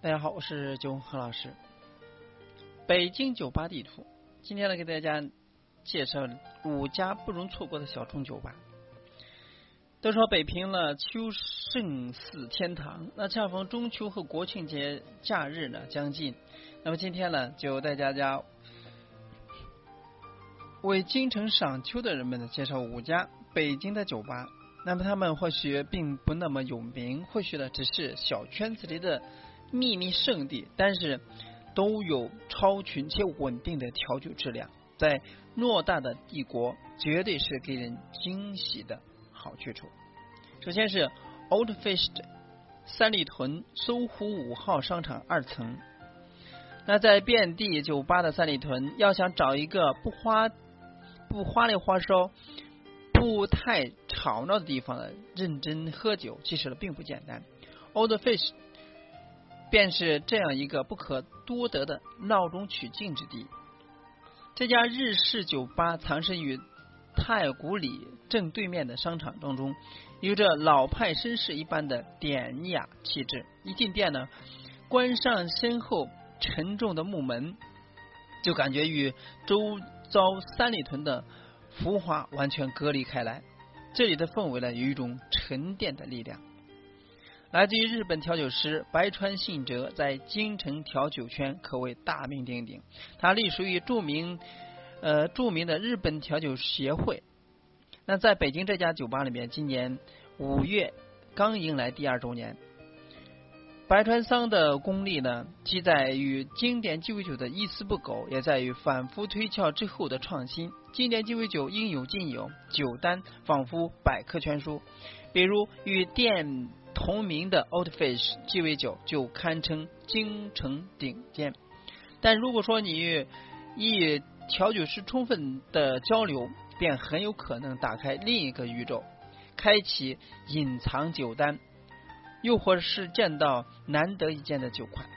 大家好，我是九红何老师。北京酒吧地图，今天呢给大家介绍五家不容错过的小众酒吧。都说北平了秋盛似天堂，那恰逢中秋和国庆节假日呢将近，那么今天呢就带大家为京城赏秋的人们呢介绍五家北京的酒吧。那么他们或许并不那么有名，或许呢只是小圈子里的秘密圣地，但是都有超群且稳定的调酒质量，在偌大的帝国，绝对是给人惊喜的。好去处，首先是 Old Fish 三里屯搜狐五号商场二层。那在遍地酒吧的三里屯，要想找一个不花不花里花哨、不太吵闹的地方呢，认真喝酒，其实呢并不简单。Old Fish 便是这样一个不可多得的闹中取静之地。这家日式酒吧藏身于。太古里正对面的商场当中，有着老派绅士一般的典雅气质。一进店呢，关上身后沉重的木门，就感觉与周遭三里屯的浮华完全隔离开来。这里的氛围呢，有一种沉淀的力量。来自于日本调酒师白川信哲，在京城调酒圈可谓大名鼎鼎。他隶属于著名。呃，著名的日本调酒协会。那在北京这家酒吧里面，今年五月刚迎来第二周年。白川桑的功力呢，既在于经典鸡尾酒的一丝不苟，也在于反复推敲之后的创新。经典鸡尾酒应有尽有，酒单仿佛百科全书。比如与店同名的 Old Fish 鸡尾酒就堪称京城顶尖。但如果说你与调酒师充分的交流，便很有可能打开另一个宇宙，开启隐藏酒单，又或是见到难得一见的酒款。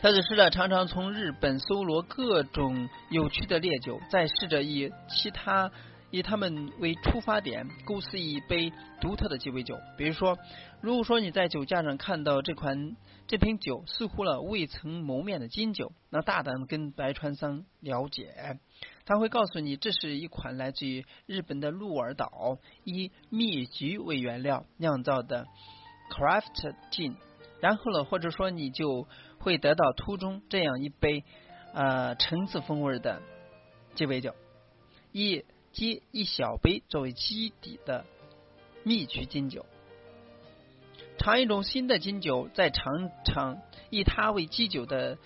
调酒师呢，常常从日本搜罗各种有趣的烈酒，再试着以其他以他们为出发点，构思一杯独特的鸡尾酒。比如说，如果说你在酒架上看到这款。这瓶酒似乎了未曾谋面的金酒，那大胆跟白川桑了解，他会告诉你这是一款来自于日本的鹿儿岛以蜜橘为原料酿造的 craft gin，然后呢，或者说你就会得到途中这样一杯呃橙子风味的鸡尾酒，一及一小杯作为基底的蜜橘金酒。尝一种新的金酒，再尝尝以它为基酒的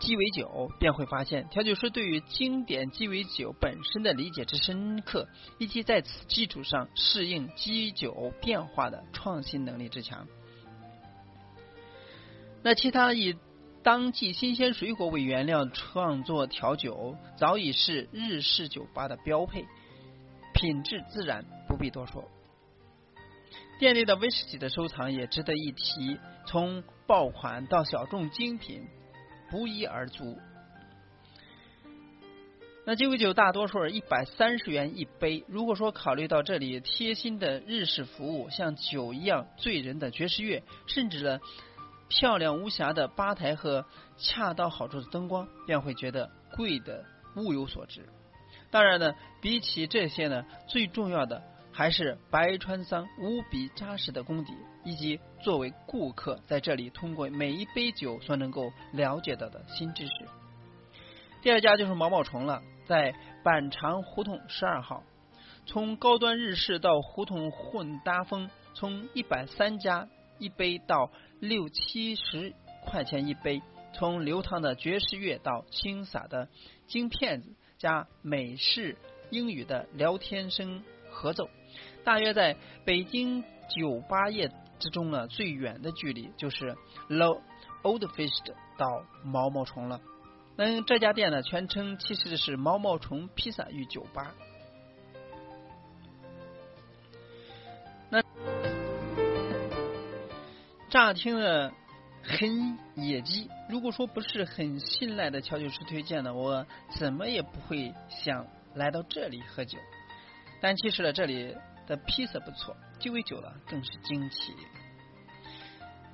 鸡尾酒，便会发现调酒师对于经典鸡尾酒本身的理解之深刻，以及在此基础上适应基酒变化的创新能力之强。那其他以当季新鲜水果为原料创作调酒，早已是日式酒吧的标配，品质自然不必多说。店内的威士忌的收藏也值得一提，从爆款到小众精品，不一而足。那鸡尾酒大多数是一百三十元一杯。如果说考虑到这里贴心的日式服务，像酒一样醉人的爵士乐，甚至呢漂亮无瑕的吧台和恰到好处的灯光，便会觉得贵的物有所值。当然呢，比起这些呢，最重要的。还是白川桑无比扎实的功底，以及作为顾客在这里通过每一杯酒所能够了解到的新知识。第二家就是毛毛虫了，在板长胡同十二号。从高端日式到胡同混搭风，从一百三家一杯到六七十块钱一杯，从流淌的爵士乐到轻洒的京片子加美式英语的聊天声合奏。大约在北京酒吧业之中呢，最远的距离就是 The Old Fish 到毛毛虫了。那这家店呢，全称其实是毛毛虫披萨与酒吧。那乍听了很野鸡，如果说不是很信赖的调酒师推荐呢，我怎么也不会想来到这里喝酒。但其实呢，这里。的披萨不错，鸡尾酒呢更是惊奇。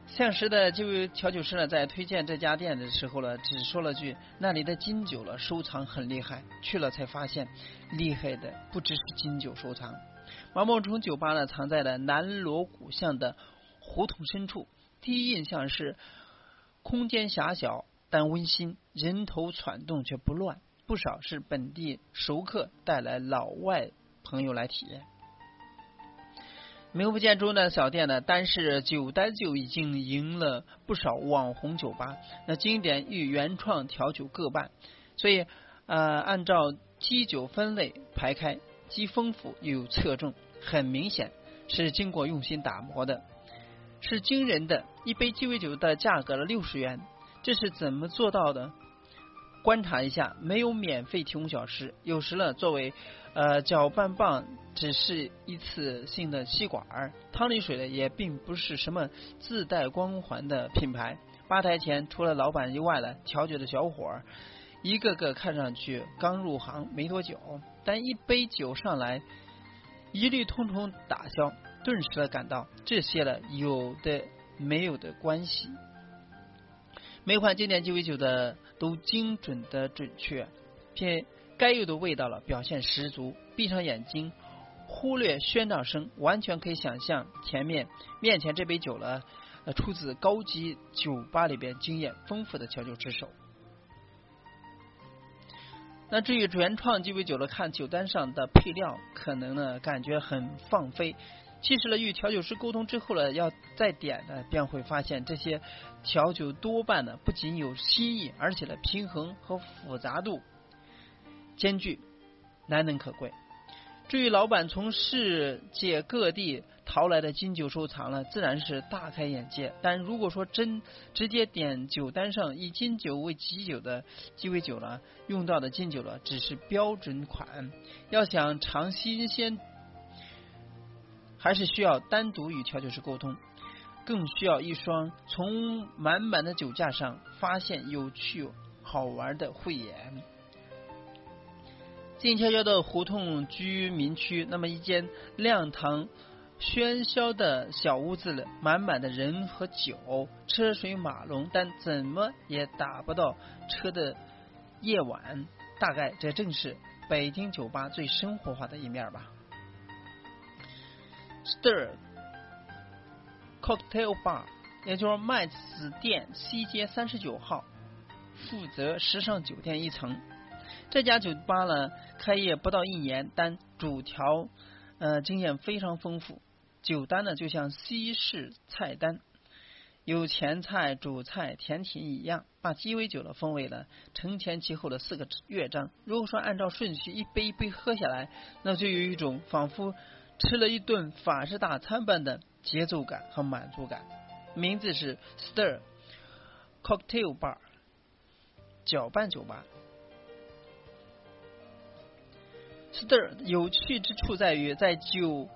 相识的这位调酒师呢，在推荐这家店的时候呢，只说了句：“那里的金酒了，收藏很厉害。”去了才发现，厉害的不只是金酒收藏。毛毛虫酒吧呢，藏在了南锣鼓巷的胡同深处。第一印象是空间狭小但温馨，人头攒动却不乱。不少是本地熟客带来老外朋友来体验。名不见经传的小店呢，单是酒单就已经赢了不少网红酒吧。那经典与原创调酒各半，所以呃，按照基酒分类排开，既丰富又有侧重，很明显是经过用心打磨的，是惊人的。一杯鸡尾酒的价格了六十元，这是怎么做到的？观察一下，没有免费提供小吃，有时呢，作为呃搅拌棒，只是一次性的吸管。汤力水呢，也并不是什么自带光环的品牌。吧台前除了老板以外呢，调酒的小伙儿一个个看上去刚入行没多久，但一杯酒上来，一律通通打消，顿时的感到这些了有的没有的关系。每款经典鸡尾酒的都精准的准确，偏该有的味道了，表现十足。闭上眼睛，忽略喧闹声，完全可以想象前面面前这杯酒了，出自高级酒吧里边经验丰富的调酒之手。那至于原创鸡尾酒了，看酒单上的配料，可能呢感觉很放飞。其实呢，与调酒师沟通之后呢，要再点呢，便会发现这些调酒多半呢不仅有新意，而且呢平衡和复杂度兼具，难能可贵。至于老板从世界各地淘来的金酒收藏呢，自然是大开眼界。但如果说真直接点酒单上以金酒为基酒的鸡尾酒呢，用到的金酒了只是标准款，要想尝新鲜。还是需要单独与调酒师沟通，更需要一双从满满的酒架上发现有趣好玩的慧眼。静悄悄的胡同居民区，那么一间亮堂喧嚣的小屋子里，满满的人和酒，车水马龙，但怎么也打不到车的夜晚。大概这正是北京酒吧最生活化的一面吧。Stir Cocktail Bar，也就是麦子店西街三十九号，负责时尚酒店一层。这家酒吧呢，开业不到一年，但主调呃经验非常丰富。酒单呢，就像西式菜单，有前菜、主菜、甜品一样，把鸡尾酒的风味呢承前启后的四个乐章。如果说按照顺序一杯一杯喝下来，那就有一种仿佛。吃了一顿法式大餐般的节奏感和满足感。名字是 Stir Cocktail Bar，搅拌酒吧。Stir 有趣之处在于，在酒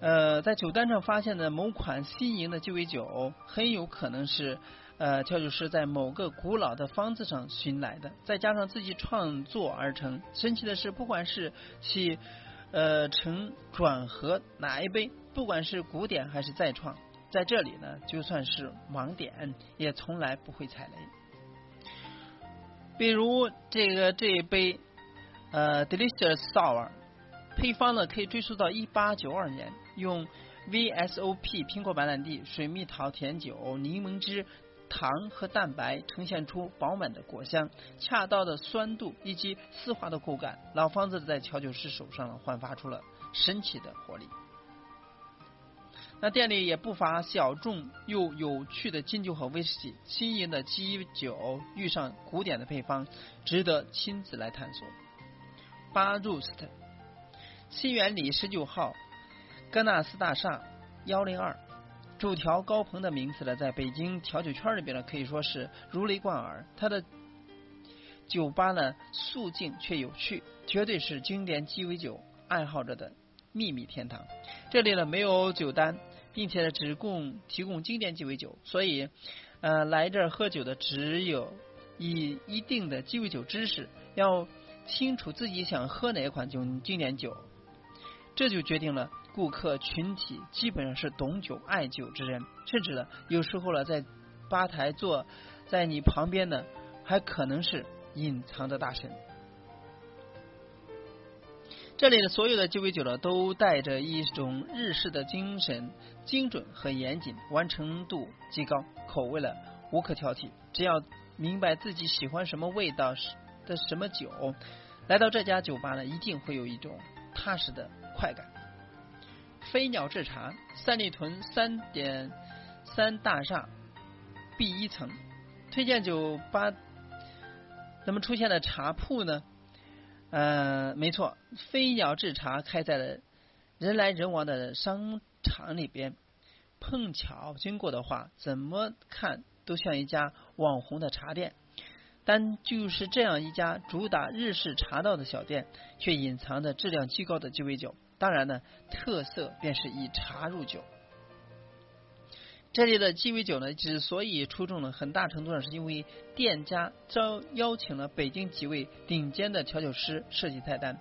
呃在酒单上发现的某款新颖的鸡尾酒，很有可能是呃调酒师在某个古老的方子上寻来的，再加上自己创作而成。神奇的是，不管是其呃，成转合哪一杯，不管是古典还是再创，在这里呢，就算是盲点，也从来不会踩雷。比如这个这一杯呃，Delicious Sour，配方呢可以追溯到一八九二年，用 VSOP 苹果白兰地、水蜜桃甜酒、柠檬汁。糖和蛋白呈现出饱满的果香、恰到的酸度以及丝滑的口感。老方子在调酒师手上焕发出了神奇的活力。那店里也不乏小众又有趣的金酒和威士忌，新颖的基酒遇上古典的配方，值得亲自来探索。巴 Roost，新源里十九号，戈纳斯大厦幺零二。主调高鹏的名字呢，在北京调酒圈里边呢，可以说是如雷贯耳。他的酒吧呢，素静却有趣，绝对是经典鸡尾酒爱好者的秘密天堂。这里呢，没有酒单，并且呢，只供提供经典鸡尾酒，所以呃，来这儿喝酒的只有以一定的鸡尾酒知识，要清楚自己想喝哪款酒经典酒，这就决定了。顾客群体基本上是懂酒爱酒之人，甚至呢，有时候呢，在吧台坐在你旁边呢，还可能是隐藏的大神。这里的所有的鸡尾酒呢，都带着一种日式的精神，精准和严谨，完成度极高，口味呢无可挑剔。只要明白自己喜欢什么味道的什么酒，来到这家酒吧呢，一定会有一种踏实的快感。飞鸟制茶，三里屯三点三大厦 B 一层，推荐酒吧那么出现的茶铺呢？呃，没错，飞鸟制茶开在了人来人往的商场里边，碰巧经过的话，怎么看都像一家网红的茶店。但就是这样一家主打日式茶道的小店，却隐藏着质量极高的鸡尾酒。当然呢，特色便是以茶入酒。这里的鸡尾酒呢，之所以出众呢，很大程度上是因为店家招邀请了北京几位顶尖的调酒师设计菜单，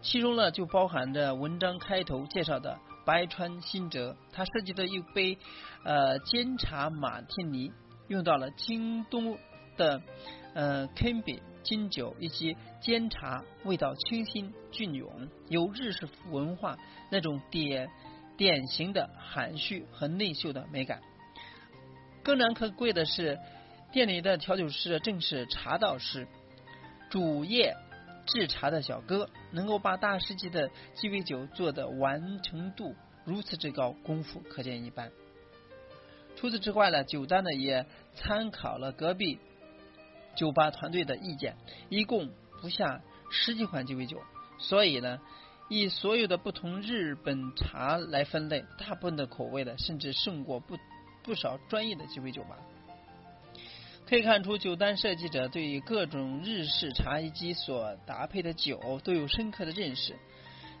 其中呢就包含着文章开头介绍的白川新哲，他设计的一杯呃煎茶马天尼，用到了京都的呃 Kimby 金酒以及煎茶，味道清新隽永，有日式文化那种典。典型的含蓄和内秀的美感。更难可贵的是，店里的调酒师正是茶道师，主业制茶的小哥，能够把大师级的鸡尾酒做的完成度如此之高，功夫可见一斑。除此之外呢，酒单呢也参考了隔壁酒吧团队的意见，一共不下十几款鸡尾酒，所以呢。以所有的不同日本茶来分类，大部分的口味的甚至胜过不不少专业的鸡尾酒吧。可以看出，酒单设计者对于各种日式茶以及所搭配的酒都有深刻的认识。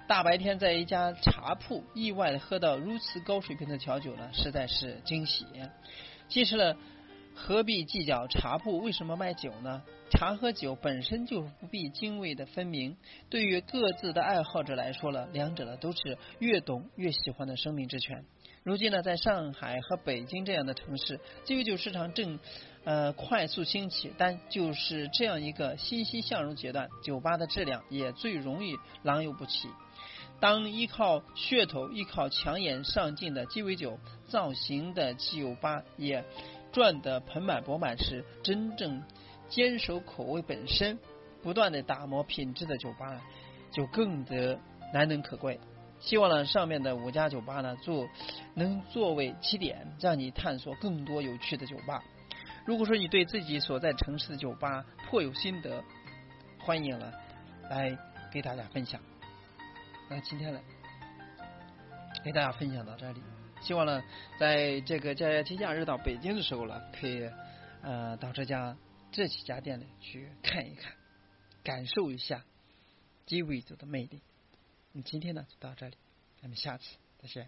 大白天在一家茶铺意外的喝到如此高水平的调酒呢，实在是惊喜。其实呢，何必计较茶铺为什么卖酒呢？茶和酒本身就不必泾渭的分明，对于各自的爱好者来说了，两者呢都是越懂越喜欢的生命之泉。如今呢，在上海和北京这样的城市，鸡尾酒市场正呃快速兴起，但就是这样一个欣欣向荣阶段，酒吧的质量也最容易良莠不齐。当依靠噱头、依靠抢眼上镜的鸡尾酒造型的酒吧也赚得盆满钵满时，真正。坚守口味本身，不断的打磨品质的酒吧，就更得难能可贵。希望呢，上面的五家酒吧呢，做能作为起点，让你探索更多有趣的酒吧。如果说你对自己所在城市的酒吧颇有心得，欢迎了来给大家分享。那今天呢，给大家分享到这里。希望呢，在这个节假日到北京的时候呢，可以呃到这家。这几家店里，去看一看，感受一下鸡尾酒的魅力。那今天呢，就到这里，咱们下次再见。